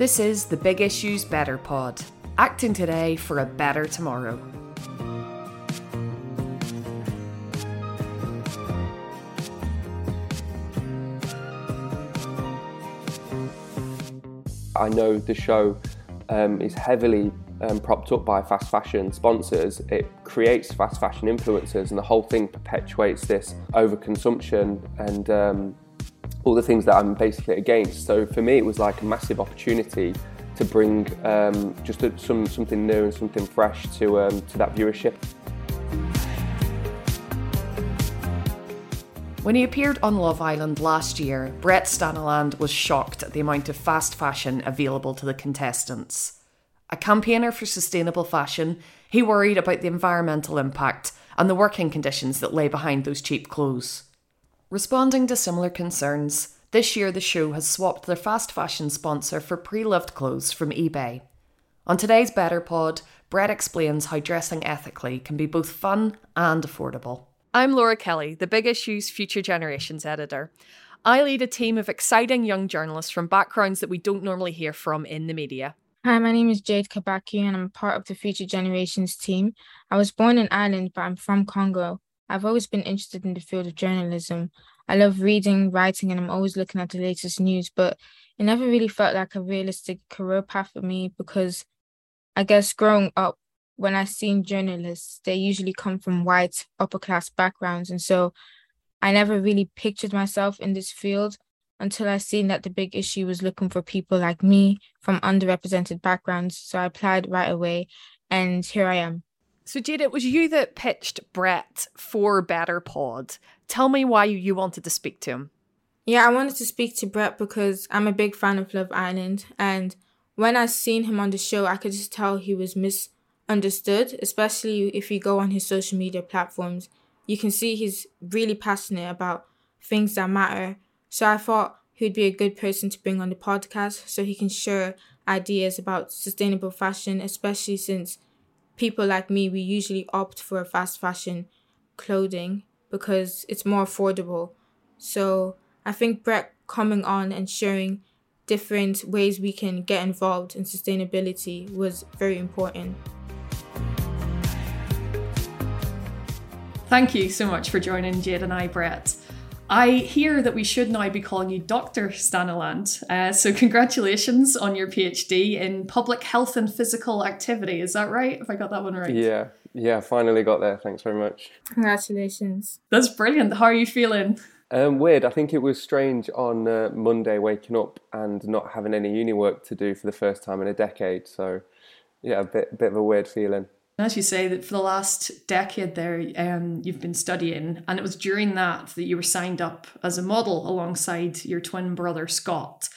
This is the Big Issues Better Pod, acting today for a better tomorrow. I know the show um, is heavily um, propped up by fast fashion sponsors. It creates fast fashion influencers, and the whole thing perpetuates this overconsumption and um, all the things that I'm basically against. So for me, it was like a massive opportunity to bring um, just a, some something new and something fresh to um, to that viewership. When he appeared on Love Island last year, Brett Staniland was shocked at the amount of fast fashion available to the contestants. A campaigner for sustainable fashion, he worried about the environmental impact and the working conditions that lay behind those cheap clothes. Responding to similar concerns, this year the show has swapped their fast fashion sponsor for pre loved clothes from eBay. On today's Better Pod, Brett explains how dressing ethically can be both fun and affordable. I'm Laura Kelly, the Big Issues Future Generations editor. I lead a team of exciting young journalists from backgrounds that we don't normally hear from in the media. Hi, my name is Jade Kabaki and I'm part of the Future Generations team. I was born in Ireland, but I'm from Congo. I've always been interested in the field of journalism. I love reading, writing, and I'm always looking at the latest news, but it never really felt like a realistic career path for me because I guess growing up, when I seen journalists, they usually come from white upper class backgrounds. And so I never really pictured myself in this field until I seen that the big issue was looking for people like me from underrepresented backgrounds. So I applied right away and here I am. So Jade, it was you that pitched Brett for Better Pod. Tell me why you wanted to speak to him. Yeah, I wanted to speak to Brett because I'm a big fan of Love Island and when I seen him on the show, I could just tell he was misunderstood, especially if you go on his social media platforms. You can see he's really passionate about things that matter. So I thought he'd be a good person to bring on the podcast so he can share ideas about sustainable fashion, especially since people like me, we usually opt for fast fashion clothing because it's more affordable. So I think Brett coming on and sharing different ways we can get involved in sustainability was very important. Thank you so much for joining Jade and I, Brett. I hear that we should now be calling you Dr. Staniland. Uh, so, congratulations on your PhD in public health and physical activity. Is that right? If I got that one right? Yeah, yeah, finally got there. Thanks very much. Congratulations. That's brilliant. How are you feeling? Um, weird. I think it was strange on uh, Monday waking up and not having any uni work to do for the first time in a decade. So, yeah, a bit, bit of a weird feeling as you say, that for the last decade there, um, you've been studying, and it was during that that you were signed up as a model alongside your twin brother Scott.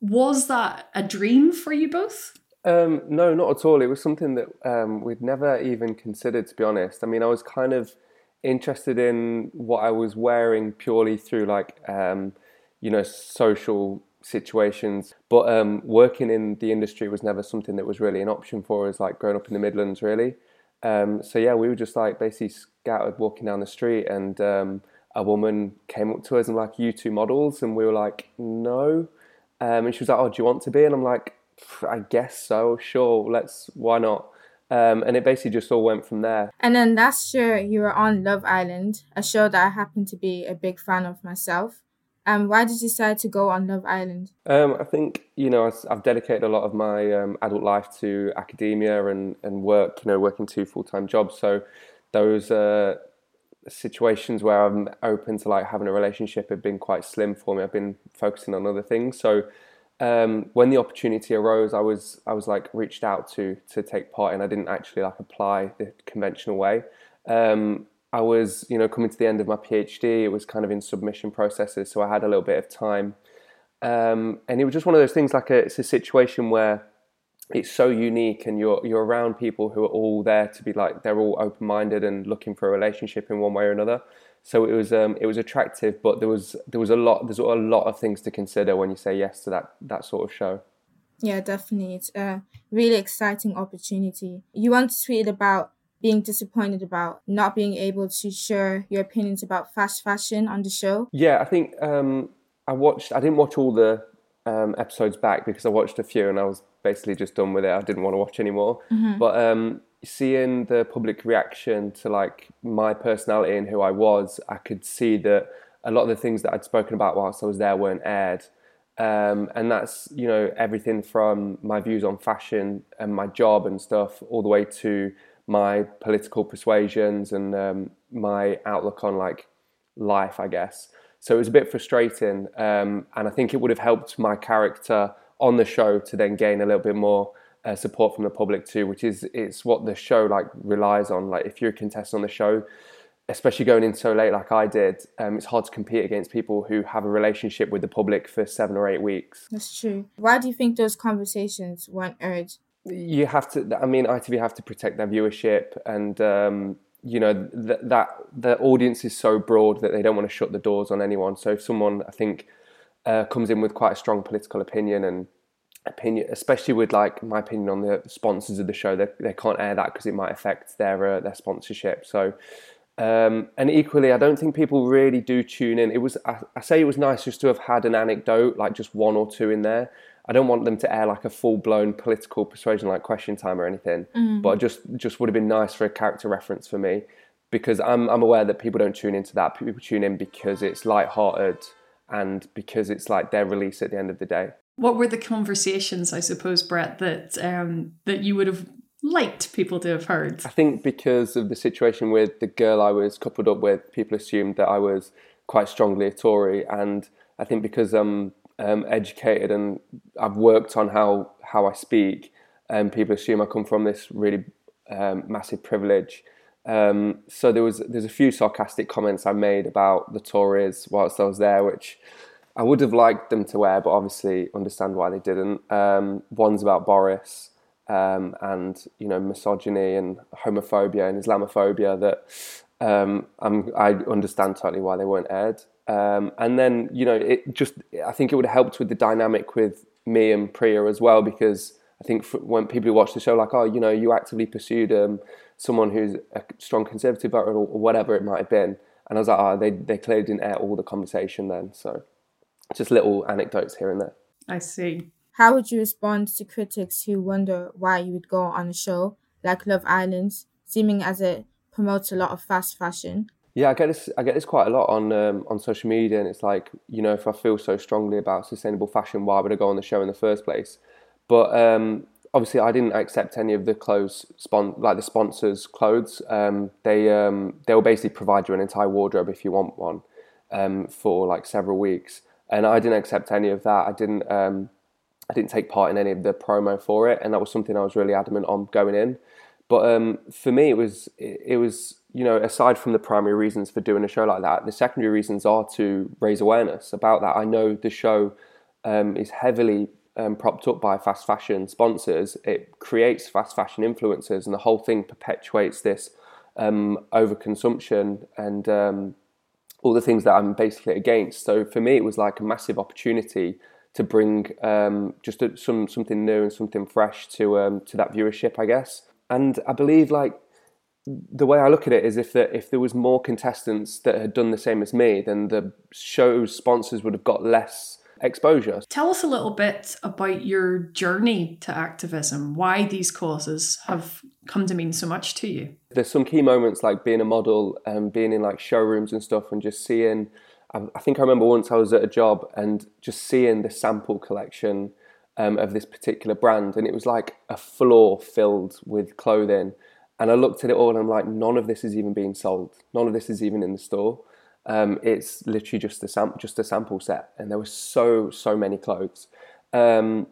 Was that a dream for you both? Um, no, not at all. It was something that um, we'd never even considered, to be honest. I mean, I was kind of interested in what I was wearing purely through like, um, you know, social situations. But um, working in the industry was never something that was really an option for us, like growing up in the Midlands, really. Um, so yeah, we were just like basically scouted walking down the street, and um, a woman came up to us and like, "You two models?" And we were like, "No." Um, and she was like, "Oh, do you want to be?" And I'm like, "I guess so. Sure, let's. Why not?" Um, and it basically just all went from there. And then last year, you were on Love Island, a show that I happen to be a big fan of myself. Um, why did you decide to go on Love Island? Um, I think you know I've dedicated a lot of my um, adult life to academia and, and work. You know, working two full time jobs. So those uh, situations where I'm open to like having a relationship have been quite slim for me. I've been focusing on other things. So um, when the opportunity arose, I was I was like reached out to to take part, and I didn't actually like apply the conventional way. Um, I was, you know, coming to the end of my PhD. It was kind of in submission processes, so I had a little bit of time. Um, and it was just one of those things. Like a, it's a situation where it's so unique, and you're you're around people who are all there to be like they're all open minded and looking for a relationship in one way or another. So it was um, it was attractive, but there was there was a lot there's a lot of things to consider when you say yes to that that sort of show. Yeah, definitely. It's a really exciting opportunity. You want to tweet about being disappointed about not being able to share your opinions about fast fashion on the show? Yeah, I think um, I watched. I didn't watch all the um, episodes back because I watched a few and I was basically just done with it. I didn't want to watch anymore. Mm-hmm. But um, seeing the public reaction to like my personality and who I was, I could see that a lot of the things that I'd spoken about whilst I was there weren't aired. Um, and that's you know everything from my views on fashion and my job and stuff, all the way to my political persuasions and um, my outlook on like life, I guess. So it was a bit frustrating, um, and I think it would have helped my character on the show to then gain a little bit more uh, support from the public too, which is it's what the show like relies on. Like if you're a contestant on the show, especially going in so late like I did, um, it's hard to compete against people who have a relationship with the public for seven or eight weeks. That's true. Why do you think those conversations weren't aired? You have to. I mean, ITV have to protect their viewership, and um, you know th- that the audience is so broad that they don't want to shut the doors on anyone. So if someone, I think, uh, comes in with quite a strong political opinion and opinion, especially with like my opinion on the sponsors of the show, they, they can't air that because it might affect their uh, their sponsorship. So um, and equally, I don't think people really do tune in. It was I, I, say it was nice just to have had an anecdote, like just one or two in there. I don't want them to air like a full blown political persuasion like question time or anything, mm. but just just would have been nice for a character reference for me because I'm I'm aware that people don't tune into that. People tune in because it's light-hearted and because it's like their release at the end of the day. What were the conversations, I suppose, Brett, that um, that you would have liked people to have heard? I think because of the situation with the girl I was coupled up with, people assumed that I was quite strongly a Tory, and I think because I'm um, educated and I've worked on how how I speak, and um, people assume I come from this really um, massive privilege. Um, so there was there's a few sarcastic comments I made about the Tories whilst I was there, which I would have liked them to wear, but obviously understand why they didn't. Um, one's about Boris um, and you know misogyny and homophobia and Islamophobia that um, i understand totally why they weren't aired. Um, and then you know it just I think it would have helped with the dynamic with me and Priya as well because I think when people who watch the show like oh you know you actively pursued um, someone who's a strong conservative voter or whatever it might have been and I was like oh they they clearly didn't air all the conversation then so just little anecdotes here and there. I see. How would you respond to critics who wonder why you would go on a show like Love Island, seeming as it promotes a lot of fast fashion? Yeah, I get this. I get this quite a lot on um, on social media, and it's like you know, if I feel so strongly about sustainable fashion, why would I go on the show in the first place? But um, obviously, I didn't accept any of the clothes, spon- like the sponsors' clothes. Um, they um, they will basically provide you an entire wardrobe if you want one um, for like several weeks, and I didn't accept any of that. I didn't um, I didn't take part in any of the promo for it, and that was something I was really adamant on going in. But for me, it was it, it, was you know aside from the primary reasons for doing a show like that, the secondary reasons are to raise awareness about that. I know the show um, is heavily um, propped up by fast fashion sponsors. It creates fast fashion influencers, and the whole thing perpetuates this um, overconsumption and um, all the things that I'm basically against. So for me, it was like a massive opportunity to bring um, just a, some something new and something fresh to um, to that viewership, I guess. And I believe like the way I look at it is if there, if there was more contestants that had done the same as me, then the show's sponsors would have got less exposure. Tell us a little bit about your journey to activism, why these causes have come to mean so much to you. There's some key moments like being a model and being in like showrooms and stuff and just seeing I, think I remember once I was at a job and just seeing the sample collection um, of this particular brand, and it was like a floor filled with clothing. And I looked at it all, and I'm like, none of this is even being sold. None of this is even in the store. Um, it's literally just a sam- just a sample set, and there were so so many clothes. Um,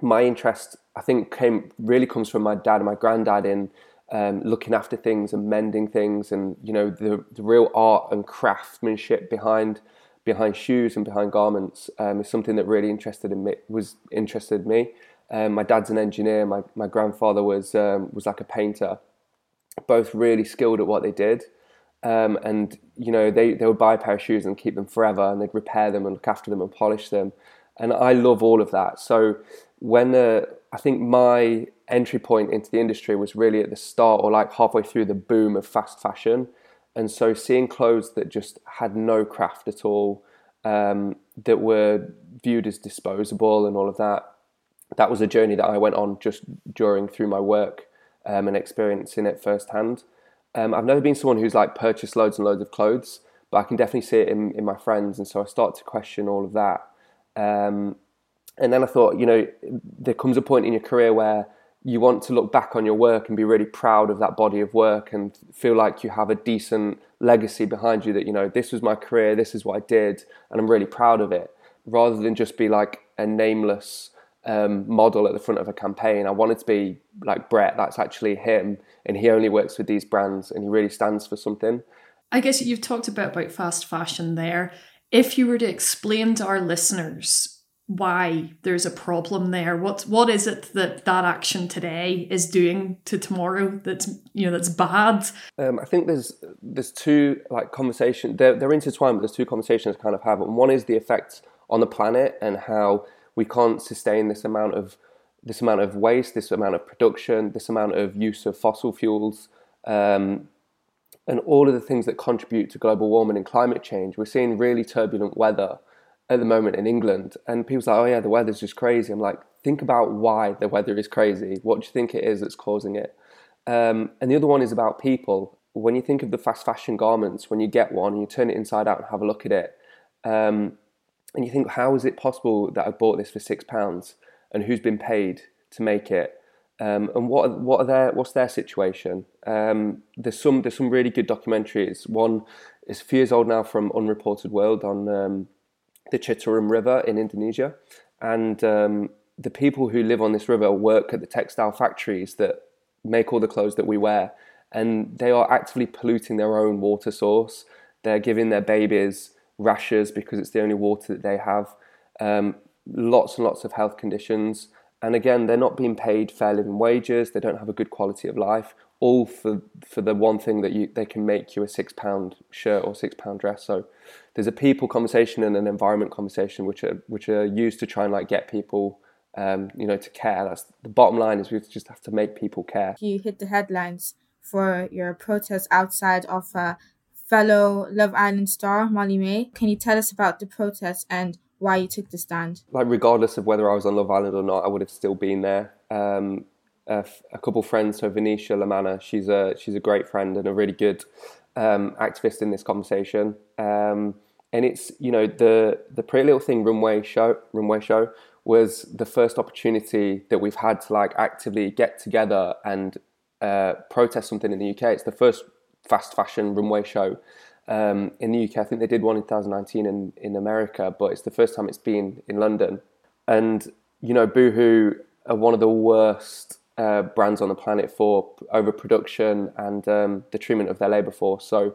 my interest, I think, came really comes from my dad and my granddad in um, looking after things and mending things, and you know the, the real art and craftsmanship behind behind shoes and behind garments um, is something that really interested in me. Was interested in me. Um, my dad's an engineer. My my grandfather was um, was like a painter. Both really skilled at what they did. Um, and you know they, they would buy a pair of shoes and keep them forever and they'd repair them and look after them and polish them and I love all of that so when uh, I think my entry point into the industry was really at the start or like halfway through the boom of fast fashion. And so seeing clothes that just had no craft at all, um, that were viewed as disposable and all of that. That was a journey that I went on just during through my work um, and experiencing it firsthand. Um, I've never been someone who's like purchased loads and loads of clothes, but I can definitely see it in, in my friends, and so I start to question all of that. Um, and then I thought, you know, there comes a point in your career where you want to look back on your work and be really proud of that body of work and feel like you have a decent legacy behind you that you know this was my career this is what i did and i'm really proud of it rather than just be like a nameless um, model at the front of a campaign i wanted to be like brett that's actually him and he only works with these brands and he really stands for something i guess you've talked about about fast fashion there if you were to explain to our listeners why there's a problem there. What what is it that that action today is doing to tomorrow that's you know that's bad? Um, I think there's there's two like conversation they're they're intertwined, but there's two conversations kind of have. And one is the effects on the planet and how we can't sustain this amount of this amount of waste, this amount of production, this amount of use of fossil fuels. Um, and all of the things that contribute to global warming and climate change. We're seeing really turbulent weather at the moment in England, and people say, "Oh yeah, the weather's just crazy." I'm like, think about why the weather is crazy. What do you think it is that's causing it? Um, and the other one is about people. When you think of the fast fashion garments, when you get one and you turn it inside out and have a look at it, um, and you think, how is it possible that I bought this for six pounds, and who's been paid to make it? Um, and what are, what are their what's their situation? Um, there's some there's some really good documentaries. One is a few years old now from Unreported World on um, the Citarum River in Indonesia, and um, the people who live on this river work at the textile factories that make all the clothes that we wear, and they are actively polluting their own water source. They're giving their babies rashes because it's the only water that they have. Um, lots and lots of health conditions, and again, they're not being paid fair living wages. They don't have a good quality of life all for for the one thing that you they can make you a six pound shirt or six pound dress. So there's a people conversation and an environment conversation which are which are used to try and like get people um, you know to care. That's the bottom line is we just have to make people care. You hit the headlines for your protest outside of a fellow Love Island star Molly-Mae. Can you tell us about the protest and why you took the stand? Like regardless of whether I was on Love Island or not, I would have still been there. Um, a, a couple friends, so Venetia La Manna, she's a she's a great friend and a really good um, activist in this conversation. Um, and it's you know the the Pretty Little Thing runway show runway show was the first opportunity that we've had to like actively get together and uh, protest something in the UK. It's the first fast fashion runway show um, in the UK. I think they did one in 2019 in in America, but it's the first time it's been in London. And you know, Boohoo are one of the worst uh, brands on the planet for overproduction and um, the treatment of their labor force. So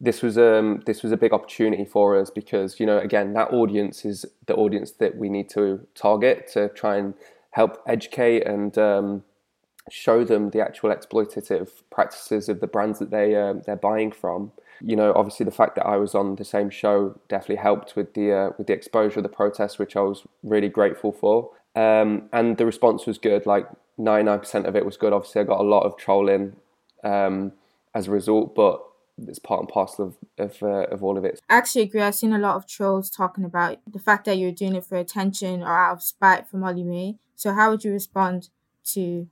this was um, this was a big opportunity for us because you know again that audience is the audience that we need to target to try and help educate and um, show them the actual exploitative practices of the brands that they uh, they're buying from. You know, obviously the fact that I was on the same show definitely helped with the uh, with the exposure of the protest, which I was really grateful for. Um, and the response was good. Like 99% of it was good. Obviously, I got a lot of trolling um, as a result, but it's part and parcel of of, uh, of all of it. I actually agree. I've seen a lot of trolls talking about the fact that you're doing it for attention or out of spite for Molly-Mae. So, how would you respond to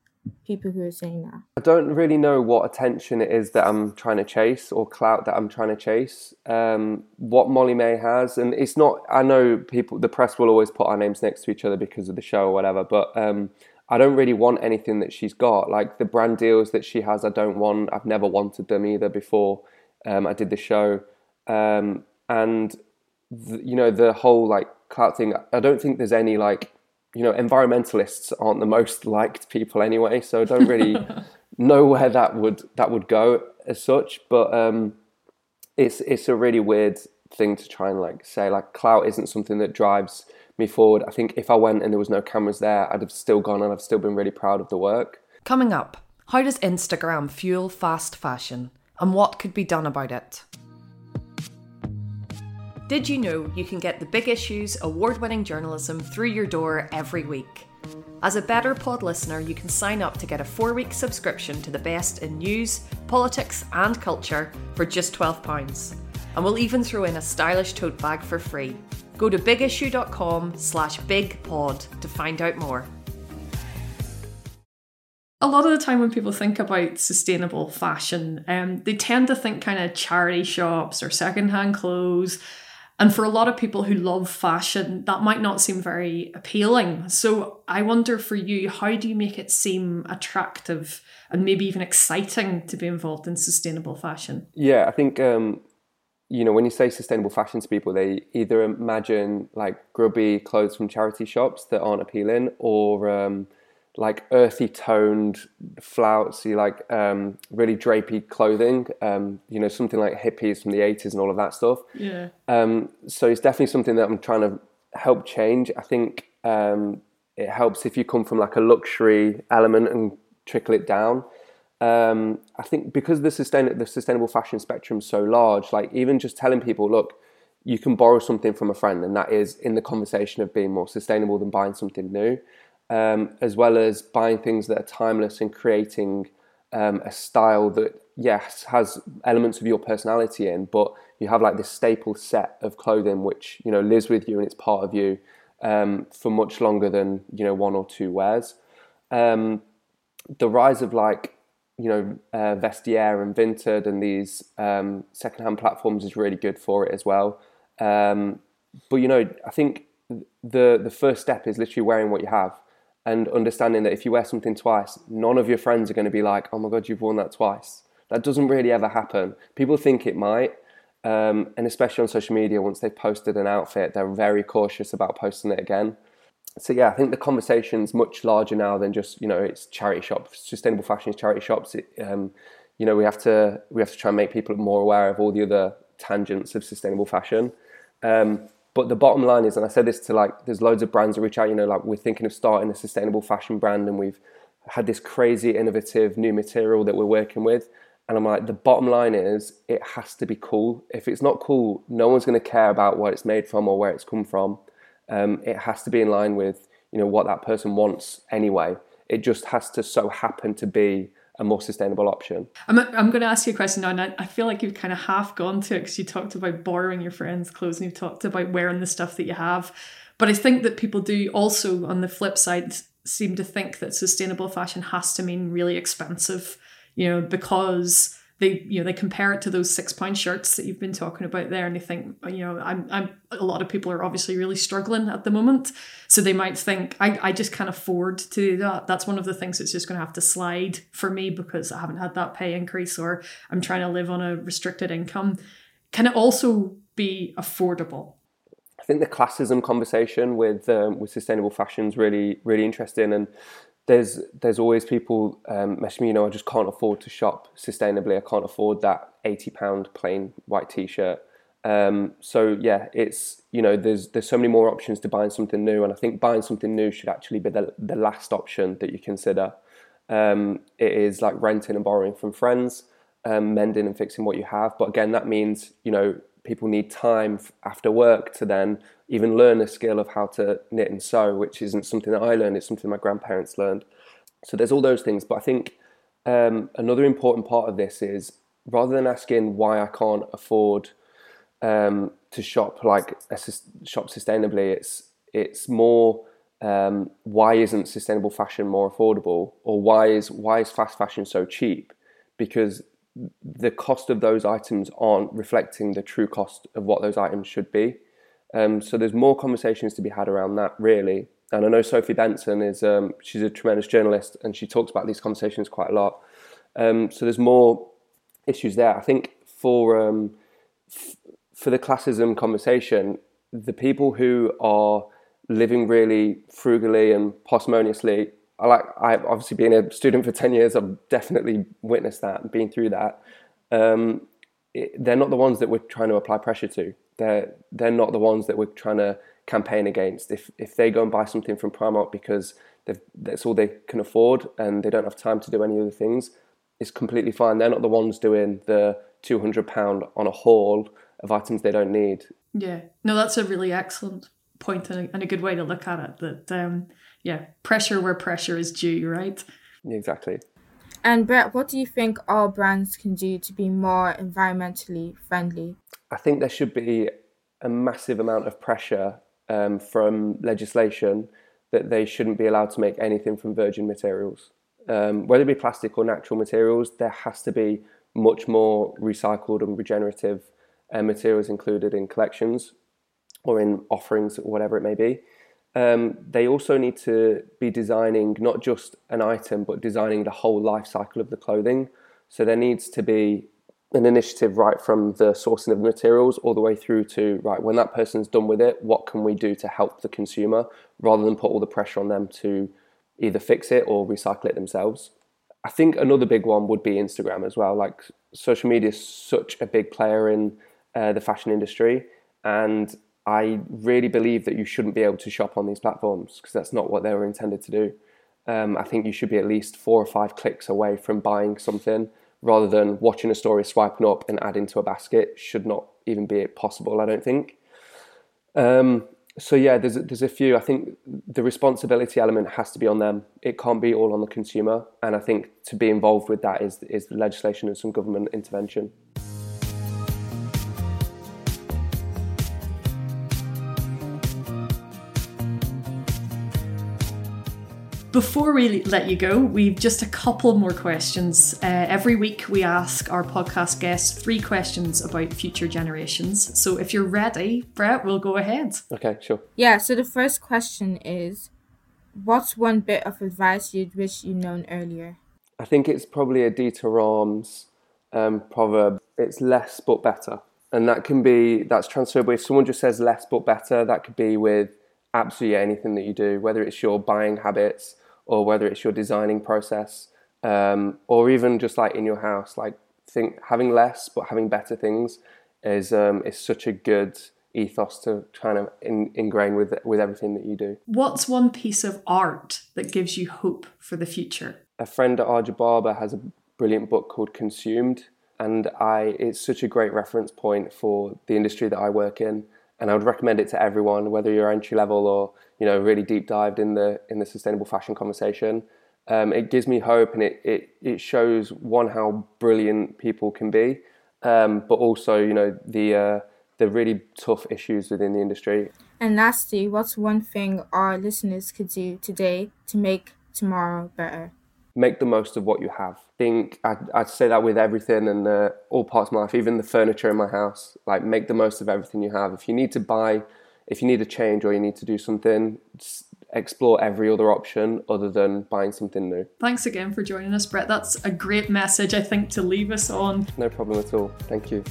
people who are saying that? I don't really know what attention it is that I'm trying to chase or clout that I'm trying to chase. Um, what Molly-Mae has, and it's not. I know people, the press will always put our names next to each other because of the show or whatever, but. Um, I don't really want anything that she's got. Like the brand deals that she has, I don't want. I've never wanted them either before um, I did the show. Um, and, the, you know, the whole like clout thing, I don't think there's any like you know, environmentalists aren't the most liked people anyway, so I don't really know where that would that would go as such. But um, it's it's a really weird thing to try and like say like clout isn't something that drives me forward. I think if I went and there was no cameras there, I'd have still gone and I've still been really proud of the work. Coming up, how does Instagram fuel fast fashion, and what could be done about it? Did you know you can get the big issues, award winning journalism through your door every week? As a Better Pod listener, you can sign up to get a four week subscription to the best in news, politics, and culture for just £12. And we'll even throw in a stylish tote bag for free. Go to bigissue.com slash bigpod to find out more. A lot of the time when people think about sustainable fashion, um, they tend to think kind of charity shops or secondhand clothes. And for a lot of people who love fashion, that might not seem very appealing. So I wonder for you, how do you make it seem attractive and maybe even exciting to be involved in sustainable fashion? Yeah, I think um, you know, when you say sustainable fashion to people, they either imagine like grubby clothes from charity shops that aren't appealing, or um, like earthy toned, flouncy, like um, really drapey clothing. Um, you know, something like hippies from the '80s and all of that stuff. Yeah. Um, so it's definitely something that I'm trying to help change. I think um, it helps if you come from like a luxury element and trickle it down um, I think because the sustain the sustainable fashion spectrum is so large, like even just telling people, look, you can borrow something from a friend, and that is in the conversation of being more sustainable than buying something new, um, as well as buying things that are timeless and creating um, a style that yes has elements of your personality in, but you have like this staple set of clothing which you know lives with you and it's part of you um, for much longer than you know one or two wears. Um, the rise of like you know, uh, Vestiaire and Vinted and these um, secondhand platforms is really good for it as well. Um, but you know, I think the the first step is literally wearing what you have and understanding that if you wear something twice, none of your friends are going to be like, "Oh my god, you've worn that twice." That doesn't really ever happen. People think it might, um, and especially on social media, once they've posted an outfit, they're very cautious about posting it again so yeah, I think the conversation's much larger now than just you know it's charity shops. Sustainable fashion is charity shops. It, um, you know we have to we have to try and make people more aware of all the other tangents of sustainable fashion. Um, but the bottom line is, and I said this to like, there's loads of brands that reach out. You know, like we're thinking of starting a sustainable fashion brand, and we've had this crazy innovative new material that we're working with. And I'm like, the bottom line is, it has to be cool. If it's not cool, no one's going to care about what it's made from or where it's come from. Um, it has to be in line with you know what that person wants anyway. It just has to so happen to be a more sustainable option. I'm, I'm going to ask you a question now, and I, I feel like you've kind of half gone to it because you talked about borrowing your friends' clothes and you've talked about wearing the stuff that you have. But I think that people do also, on the flip side, seem to think that sustainable fashion has to mean really expensive, you know, because they you know they compare it to those six pound shirts that you've been talking about there and they think you know I'm, I'm a lot of people are obviously really struggling at the moment. So they might think I, I just can't afford to do that. That's one of the things that's just going to have to slide for me because I haven't had that pay increase or I'm trying to live on a restricted income. Can it also be affordable? I think the classism conversation with um, with sustainable fashion is really really interesting and there's there's always people um, me, you know, I just can't afford to shop sustainably. I can't afford that eighty pound plain white t-shirt. Um, so yeah, it's you know, there's there's so many more options to buying something new, and I think buying something new should actually be the the last option that you consider. Um, it is like renting and borrowing from friends, um, mending and fixing what you have. But again, that means you know people need time after work to then even learn a skill of how to knit and sew, which isn't something that I learned, it's something my grandparents learned. So there's all those things. But I think um, another important part of this is rather than asking why I can't afford um, to shop like shop sustainably, it's it's more um, why isn't sustainable fashion more affordable, or why is why is fast fashion so cheap? Because the cost of those items aren't reflecting the true cost of what those items should be. Um, so there's more conversations to be had around that, really. And I know Sophie Benson is um, she's a tremendous journalist, and she talks about these conversations quite a lot. Um, so there's more issues there. I think for um, f- for the classism conversation, the people who are living really frugally and parsimoniously I like I've obviously been a student for ten years. I've definitely witnessed that and been through that. Um, it, they're not the ones that we're trying to apply pressure to. They're they're not the ones that we're trying to campaign against. If if they go and buy something from Primark because that's all they can afford and they don't have time to do any other things, it's completely fine. They're not the ones doing the two hundred pound on a haul of items they don't need. Yeah, no, that's a really excellent point and a, and a good way to look at it. That um, yeah, pressure where pressure is due, right? Exactly. And Brett, what do you think our brands can do to be more environmentally friendly? I think there should be a massive amount of pressure um, from legislation that they shouldn't be allowed to make anything from virgin materials. Um, whether it be plastic or natural materials, there has to be much more recycled and regenerative uh, materials included in collections or in offerings, whatever it may be. Um, they also need to be designing not just an item, but designing the whole life cycle of the clothing. So there needs to be an initiative right from the sourcing of the materials all the way through to right when that person's done with it, what can we do to help the consumer rather than put all the pressure on them to either fix it or recycle it themselves. I think another big one would be Instagram as well. Like social media is such a big player in uh, the fashion industry, and I really believe that you shouldn't be able to shop on these platforms because that's not what they were intended to do. Um, I think you should be at least four or five clicks away from buying something rather than watching a story, swiping up and adding to a basket. Should not even be possible, I don't think. Um, so yeah, there's there's a few. I think the responsibility element has to be on them. It can't be all on the consumer, and I think to be involved with that is is legislation and some government intervention. Before we let you go, we've just a couple more questions. Uh, every week, we ask our podcast guests three questions about future generations. So if you're ready, Brett, we'll go ahead. Okay, sure. Yeah, so the first question is What's one bit of advice you'd wish you'd known earlier? I think it's probably a Dieter Rams um, proverb it's less but better. And that can be, that's transferable. If someone just says less but better, that could be with absolutely anything that you do, whether it's your buying habits, or whether it's your designing process, um, or even just like in your house, like think having less but having better things is um, is such a good ethos to kind of in, ingrain with with everything that you do. What's one piece of art that gives you hope for the future? A friend at Aja Barber has a brilliant book called Consumed, and I it's such a great reference point for the industry that I work in and I would recommend it to everyone, whether you're entry level or you know really deep dived in the in the sustainable fashion conversation. Um, it gives me hope, and it, it it shows one how brilliant people can be, um, but also you know the uh, the really tough issues within the industry. And lastly, what's one thing our listeners could do today to make tomorrow better? Make the most of what you have. I think I'd, I'd say that with everything and uh, all parts of my life, even the furniture in my house. Like, make the most of everything you have. If you need to buy, if you need a change or you need to do something, explore every other option other than buying something new. Thanks again for joining us, Brett. That's a great message, I think, to leave us on. No problem at all. Thank you.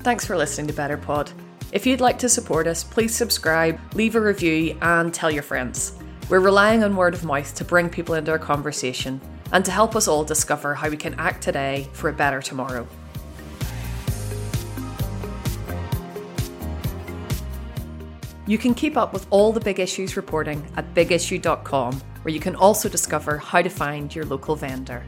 Thanks for listening to Better Pod. If you'd like to support us, please subscribe, leave a review, and tell your friends. We're relying on word of mouth to bring people into our conversation and to help us all discover how we can act today for a better tomorrow. You can keep up with all the big issues reporting at bigissue.com, where you can also discover how to find your local vendor.